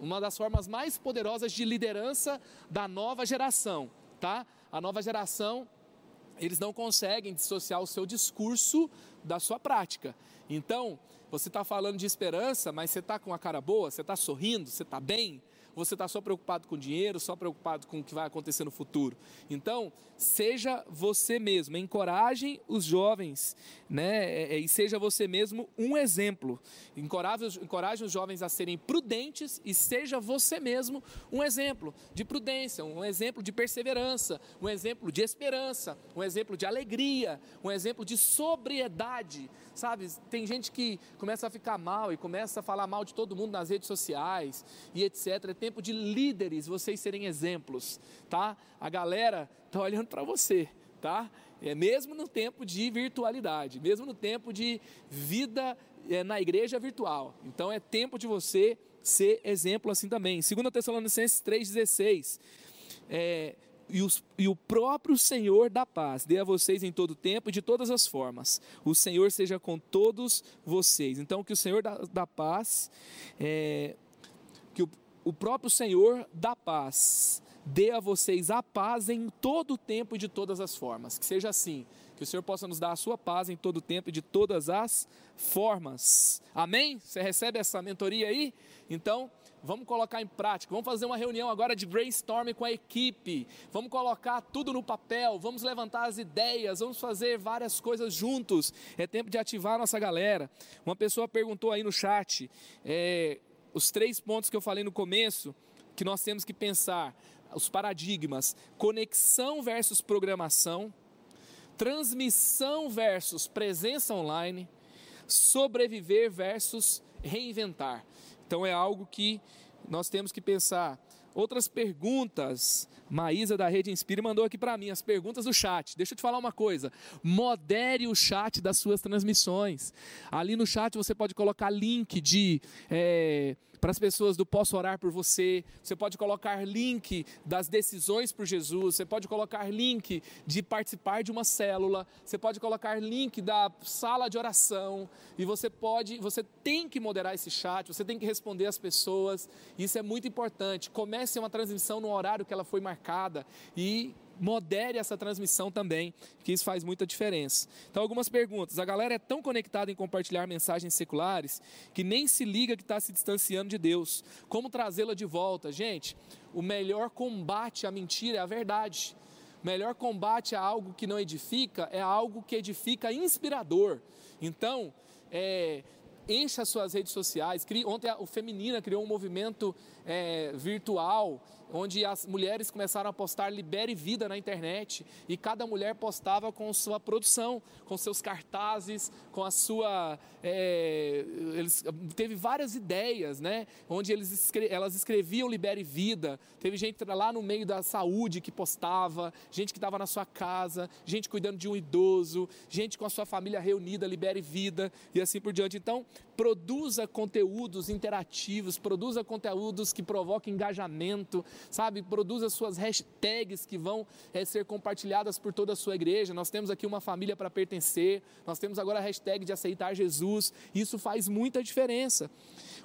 uma das formas mais poderosas de liderança da nova geração, tá? A nova geração, eles não conseguem dissociar o seu discurso da sua prática. Então, você está falando de esperança, mas você está com a cara boa, você está sorrindo, você está bem, você está só preocupado com dinheiro, só preocupado com o que vai acontecer no futuro. Então, seja você mesmo, encorajem os jovens, né? É, é, e seja você mesmo um exemplo. Encoraje, encoraje os jovens a serem prudentes e seja você mesmo um exemplo de prudência, um exemplo de perseverança, um exemplo de esperança, um exemplo de alegria, um exemplo de sobriedade. Sabe, tem gente que começa a ficar mal e começa a falar mal de todo mundo nas redes sociais e etc. Tempo de líderes, vocês serem exemplos, tá? A galera está olhando para você, tá? É mesmo no tempo de virtualidade, mesmo no tempo de vida é, na igreja virtual. Então é tempo de você ser exemplo assim também. 2 Tessalonicenses 3,16. É, e, os, e, o próprio Senhor da paz dê a vocês em todo tempo e de todas as formas. O Senhor seja com todos vocês. Então, que o Senhor da, da paz, é, que o, o próprio Senhor da paz dê a vocês a paz em todo o tempo e de todas as formas. Que seja assim. Que o Senhor possa nos dar a sua paz em todo o tempo e de todas as formas. Amém? Você recebe essa mentoria aí? Então, vamos colocar em prática. Vamos fazer uma reunião agora de brainstorming com a equipe. Vamos colocar tudo no papel. Vamos levantar as ideias. Vamos fazer várias coisas juntos. É tempo de ativar a nossa galera. Uma pessoa perguntou aí no chat é, os três pontos que eu falei no começo que nós temos que pensar. Os paradigmas: conexão versus programação, transmissão versus presença online, sobreviver versus reinventar. Então é algo que nós temos que pensar. Outras perguntas. Maísa da Rede Inspire mandou aqui para mim as perguntas do chat. Deixa eu te falar uma coisa. Modere o chat das suas transmissões. Ali no chat você pode colocar link de. É, para as pessoas do Posso Orar por Você. Você pode colocar link das decisões por Jesus. Você pode colocar link de participar de uma célula. Você pode colocar link da sala de oração. E você pode, você tem que moderar esse chat. Você tem que responder as pessoas. Isso é muito importante. Comece uma transmissão no horário que ela foi marcada e modere essa transmissão também, que isso faz muita diferença. Então, algumas perguntas. A galera é tão conectada em compartilhar mensagens seculares que nem se liga que está se distanciando de Deus. Como trazê-la de volta? Gente, o melhor combate à mentira é a verdade. O melhor combate a algo que não edifica é algo que edifica inspirador. Então, é, encha suas redes sociais. Ontem o Feminina criou um movimento é, virtual onde as mulheres começaram a postar Libere Vida na internet e cada mulher postava com sua produção, com seus cartazes, com a sua. É, eles, teve várias ideias, né? Onde eles, elas escreviam Libere Vida. Teve gente lá no meio da saúde que postava, gente que estava na sua casa, gente cuidando de um idoso, gente com a sua família reunida, Libere Vida e assim por diante. Então, produza conteúdos interativos, produza conteúdos que provoquem engajamento, sabe? Produza suas hashtags que vão é, ser compartilhadas por toda a sua igreja. Nós temos aqui uma família para pertencer, nós temos agora a hashtag de aceitar Jesus. Isso faz muita diferença.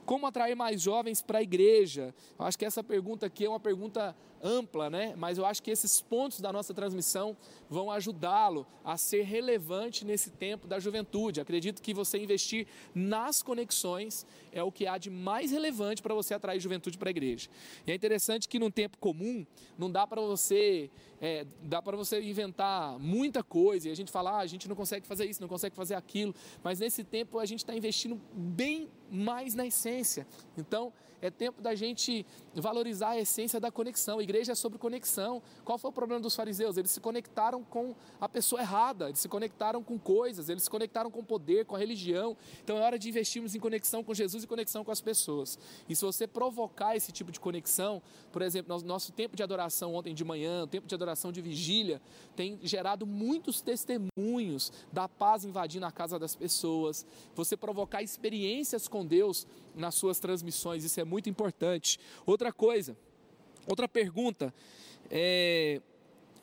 Como atrair mais jovens para a igreja? Eu acho que essa pergunta aqui é uma pergunta ampla, né? Mas eu acho que esses pontos da nossa transmissão vão ajudá-lo a ser relevante nesse tempo da juventude. Acredito que você investir nas conexões é o que há de mais relevante para você atrair juventude para a igreja. E é interessante que num tempo comum não dá para você é, dá para você inventar muita coisa e a gente falar, ah, a gente não consegue fazer isso, não consegue fazer aquilo, mas nesse tempo a gente está investindo bem mais na essência. Então é tempo da gente valorizar a essência da conexão. A igreja é sobre conexão. Qual foi o problema dos fariseus? Eles se conectaram com a pessoa errada, eles se conectaram com coisas, eles se conectaram com o poder, com a religião. Então é hora de investirmos em conexão com Jesus e conexão com as pessoas. E se você provocar esse tipo de conexão, por exemplo, nosso tempo de adoração ontem de manhã, o tempo de adoração de vigília, tem gerado muitos testemunhos da paz invadindo a casa das pessoas. Você provocar experiências com Deus nas suas transmissões, isso é muito importante. Outra coisa, outra pergunta, é,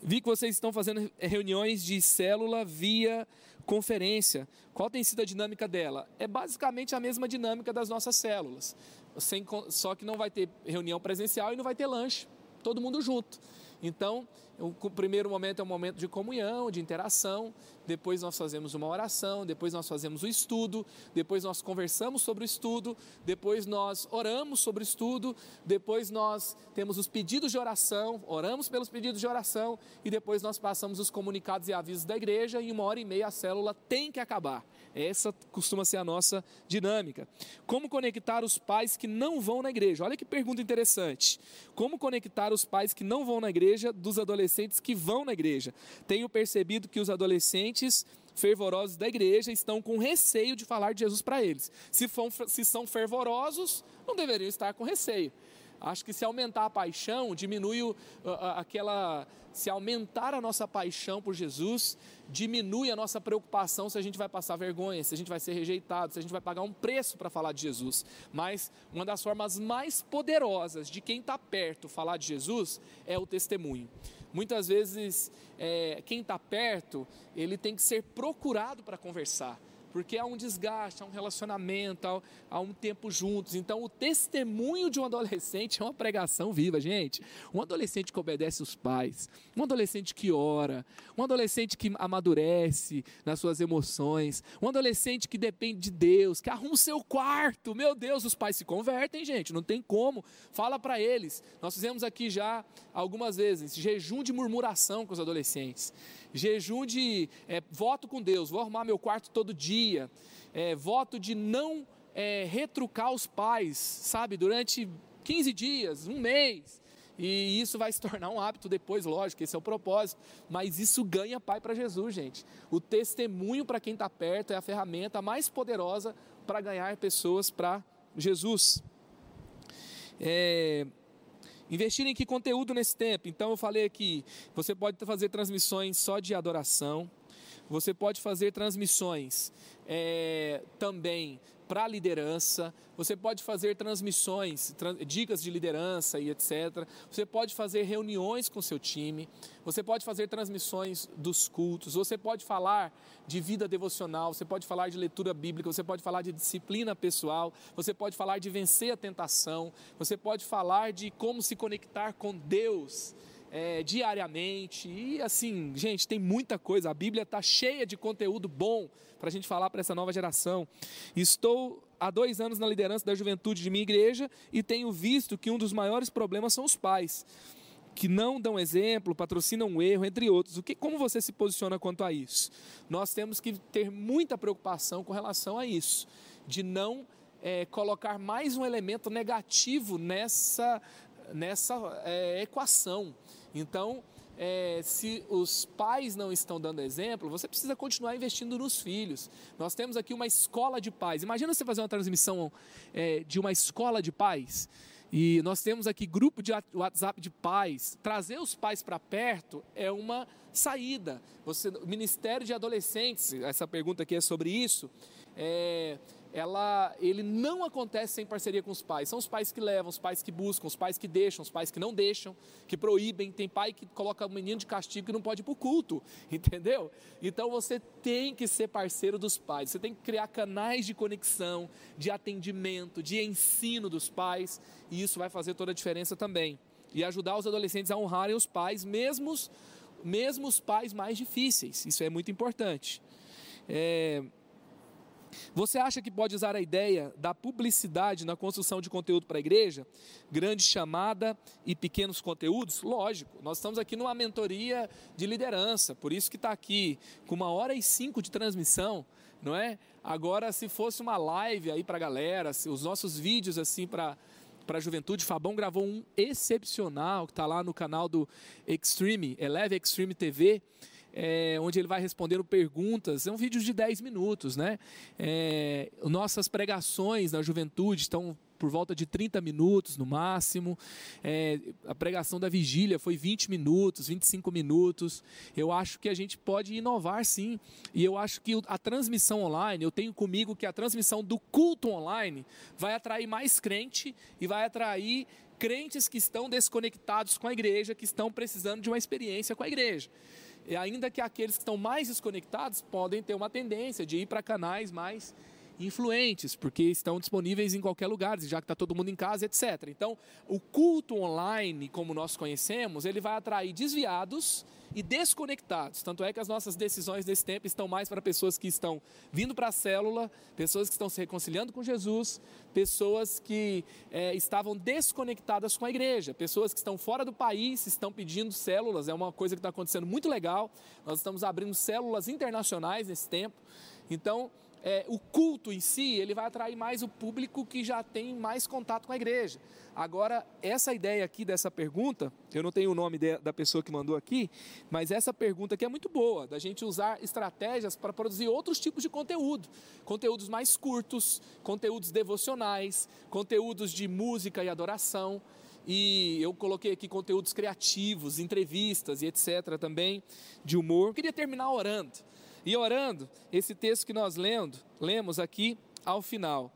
vi que vocês estão fazendo reuniões de célula via conferência. Qual tem sido a dinâmica dela? É basicamente a mesma dinâmica das nossas células, sem, só que não vai ter reunião presencial e não vai ter lanche, todo mundo junto. Então, o primeiro momento é um momento de comunhão, de interação, depois nós fazemos uma oração, depois nós fazemos o estudo, depois nós conversamos sobre o estudo, depois nós oramos sobre o estudo, depois nós temos os pedidos de oração, oramos pelos pedidos de oração e depois nós passamos os comunicados e avisos da igreja e em uma hora e meia a célula tem que acabar. Essa costuma ser a nossa dinâmica. Como conectar os pais que não vão na igreja? Olha que pergunta interessante. Como conectar os pais que não vão na igreja dos adolescentes que vão na igreja? Tenho percebido que os adolescentes fervorosos da igreja estão com receio de falar de Jesus para eles. Se, for, se são fervorosos, não deveriam estar com receio. Acho que se aumentar a paixão, diminui o, aquela. Se aumentar a nossa paixão por Jesus, diminui a nossa preocupação se a gente vai passar vergonha, se a gente vai ser rejeitado, se a gente vai pagar um preço para falar de Jesus. Mas uma das formas mais poderosas de quem está perto falar de Jesus é o testemunho. Muitas vezes, é, quem está perto, ele tem que ser procurado para conversar porque há um desgaste, há um relacionamento, há, um tempo juntos. Então, o testemunho de um adolescente é uma pregação viva, gente. Um adolescente que obedece os pais, um adolescente que ora, um adolescente que amadurece nas suas emoções, um adolescente que depende de Deus, que arruma o seu quarto. Meu Deus, os pais se convertem, gente, não tem como. Fala para eles. Nós fizemos aqui já algumas vezes jejum de murmuração com os adolescentes jejum de é, voto com Deus, vou arrumar meu quarto todo dia, é, voto de não é, retrucar os pais, sabe, durante 15 dias, um mês. E isso vai se tornar um hábito depois, lógico, esse é o propósito. Mas isso ganha pai para Jesus, gente. O testemunho para quem está perto é a ferramenta mais poderosa para ganhar pessoas para Jesus. É, Investir em que conteúdo nesse tempo? Então eu falei aqui, você pode fazer transmissões só de adoração, você pode fazer transmissões é, também para liderança, você pode fazer transmissões, dicas de liderança e etc. Você pode fazer reuniões com seu time, você pode fazer transmissões dos cultos, você pode falar de vida devocional, você pode falar de leitura bíblica, você pode falar de disciplina pessoal, você pode falar de vencer a tentação, você pode falar de como se conectar com Deus é, diariamente. E assim, gente, tem muita coisa. A Bíblia está cheia de conteúdo bom para a gente falar para essa nova geração. Estou há dois anos na liderança da juventude de minha igreja e tenho visto que um dos maiores problemas são os pais que não dão exemplo, patrocinam um erro, entre outros. O que, como você se posiciona quanto a isso? Nós temos que ter muita preocupação com relação a isso, de não é, colocar mais um elemento negativo nessa, nessa é, equação. Então, é, se os pais não estão dando exemplo, você precisa continuar investindo nos filhos. Nós temos aqui uma escola de pais. Imagina você fazer uma transmissão é, de uma escola de pais. E nós temos aqui grupo de WhatsApp de pais. Trazer os pais para perto é uma saída. Você, Ministério de Adolescentes, essa pergunta aqui é sobre isso. É, ela, ele não acontece sem parceria com os pais. São os pais que levam, os pais que buscam, os pais que deixam, os pais que não deixam, que proíbem. Tem pai que coloca o menino de castigo que não pode ir para o culto, entendeu? Então você tem que ser parceiro dos pais. Você tem que criar canais de conexão, de atendimento, de ensino dos pais, e isso vai fazer toda a diferença também. e ajudar os adolescentes a honrarem os pais, mesmo, mesmo os pais mais difíceis. Isso é muito importante. É, você acha que pode usar a ideia da publicidade na construção de conteúdo para a igreja? Grande chamada e pequenos conteúdos? Lógico, nós estamos aqui numa mentoria de liderança, por isso que está aqui com uma hora e cinco de transmissão, não é? Agora, se fosse uma live aí para a galera, os nossos vídeos assim para para a juventude, Fabão gravou um excepcional que está lá no canal do Extreme, Eleve Extreme TV é, onde ele vai respondendo perguntas. É um vídeo de 10 minutos, né? É, nossas pregações na juventude estão por volta de 30 minutos no máximo. É, a pregação da vigília foi 20 minutos, 25 minutos. Eu acho que a gente pode inovar sim. E eu acho que a transmissão online, eu tenho comigo que a transmissão do culto online vai atrair mais crente e vai atrair crentes que estão desconectados com a igreja, que estão precisando de uma experiência com a igreja. E ainda que aqueles que estão mais desconectados podem ter uma tendência de ir para canais mais influentes, porque estão disponíveis em qualquer lugar, já que está todo mundo em casa, etc. Então, o culto online, como nós conhecemos, ele vai atrair desviados e desconectados. Tanto é que as nossas decisões desse tempo estão mais para pessoas que estão vindo para a célula, pessoas que estão se reconciliando com Jesus, pessoas que é, estavam desconectadas com a igreja, pessoas que estão fora do país, estão pedindo células. É uma coisa que está acontecendo muito legal. Nós estamos abrindo células internacionais nesse tempo. Então, é, o culto em si, ele vai atrair mais o público que já tem mais contato com a igreja. Agora, essa ideia aqui dessa pergunta, eu não tenho o nome de, da pessoa que mandou aqui, mas essa pergunta aqui é muito boa, da gente usar estratégias para produzir outros tipos de conteúdo. Conteúdos mais curtos, conteúdos devocionais, conteúdos de música e adoração. E eu coloquei aqui conteúdos criativos, entrevistas e etc. também, de humor. Eu queria terminar orando. E orando, esse texto que nós lendo, lemos aqui ao final.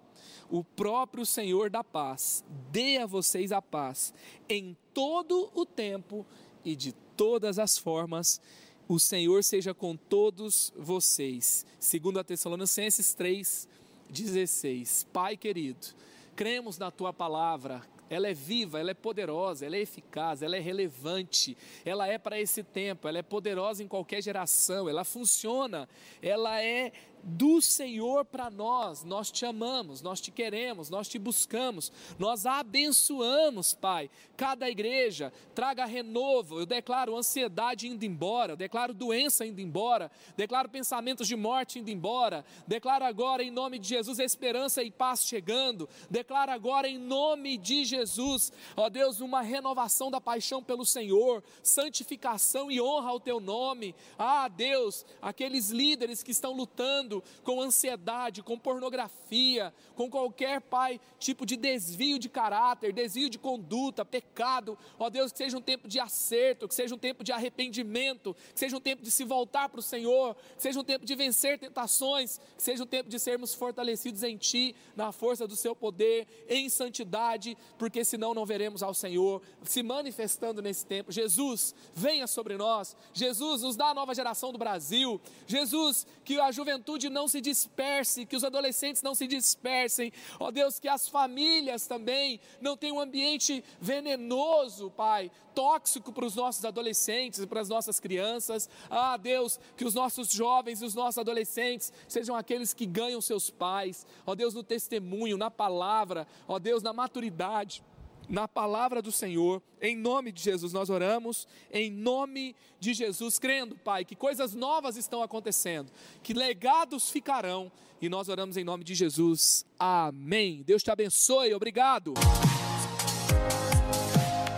O próprio Senhor da paz dê a vocês a paz em todo o tempo e de todas as formas. O Senhor seja com todos vocês. Segundo a Tessalonicenses 3, 16. Pai querido, cremos na tua palavra, ela é viva, ela é poderosa, ela é eficaz, ela é relevante, ela é para esse tempo, ela é poderosa em qualquer geração, ela funciona, ela é do Senhor para nós. Nós te amamos, nós te queremos, nós te buscamos, nós abençoamos, Pai. Cada igreja traga renovo. Eu declaro ansiedade indo embora, declaro doença indo embora, declaro pensamentos de morte indo embora. Declaro agora em nome de Jesus esperança e paz chegando. Declaro agora em nome de Jesus, ó Deus, uma renovação da paixão pelo Senhor, santificação e honra ao teu nome. Ah, Deus, aqueles líderes que estão lutando com ansiedade, com pornografia, com qualquer, Pai, tipo de desvio de caráter, desvio de conduta, pecado. Ó Deus, que seja um tempo de acerto, que seja um tempo de arrependimento, que seja um tempo de se voltar para o Senhor, que seja um tempo de vencer tentações, que seja um tempo de sermos fortalecidos em Ti, na força do Seu poder, em santidade, porque senão não veremos ao Senhor se manifestando nesse tempo. Jesus, venha sobre nós. Jesus, nos dá a nova geração do Brasil. Jesus, que a juventude juventude não se disperse, que os adolescentes não se dispersem, ó oh Deus, que as famílias também não tenham um ambiente venenoso, Pai, tóxico para os nossos adolescentes e para as nossas crianças. Ah, Deus, que os nossos jovens e os nossos adolescentes sejam aqueles que ganham seus pais, ó oh Deus, no testemunho, na palavra, ó oh Deus, na maturidade na palavra do Senhor. Em nome de Jesus nós oramos, em nome de Jesus, crendo, Pai, que coisas novas estão acontecendo, que legados ficarão, e nós oramos em nome de Jesus. Amém. Deus te abençoe. Obrigado.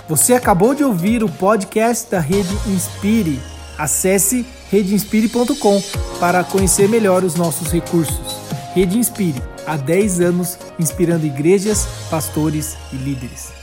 Você acabou de ouvir o podcast da Rede Inspire. Acesse redeinspire.com para conhecer melhor os nossos recursos. Rede Inspire, há 10 anos inspirando igrejas, pastores e líderes.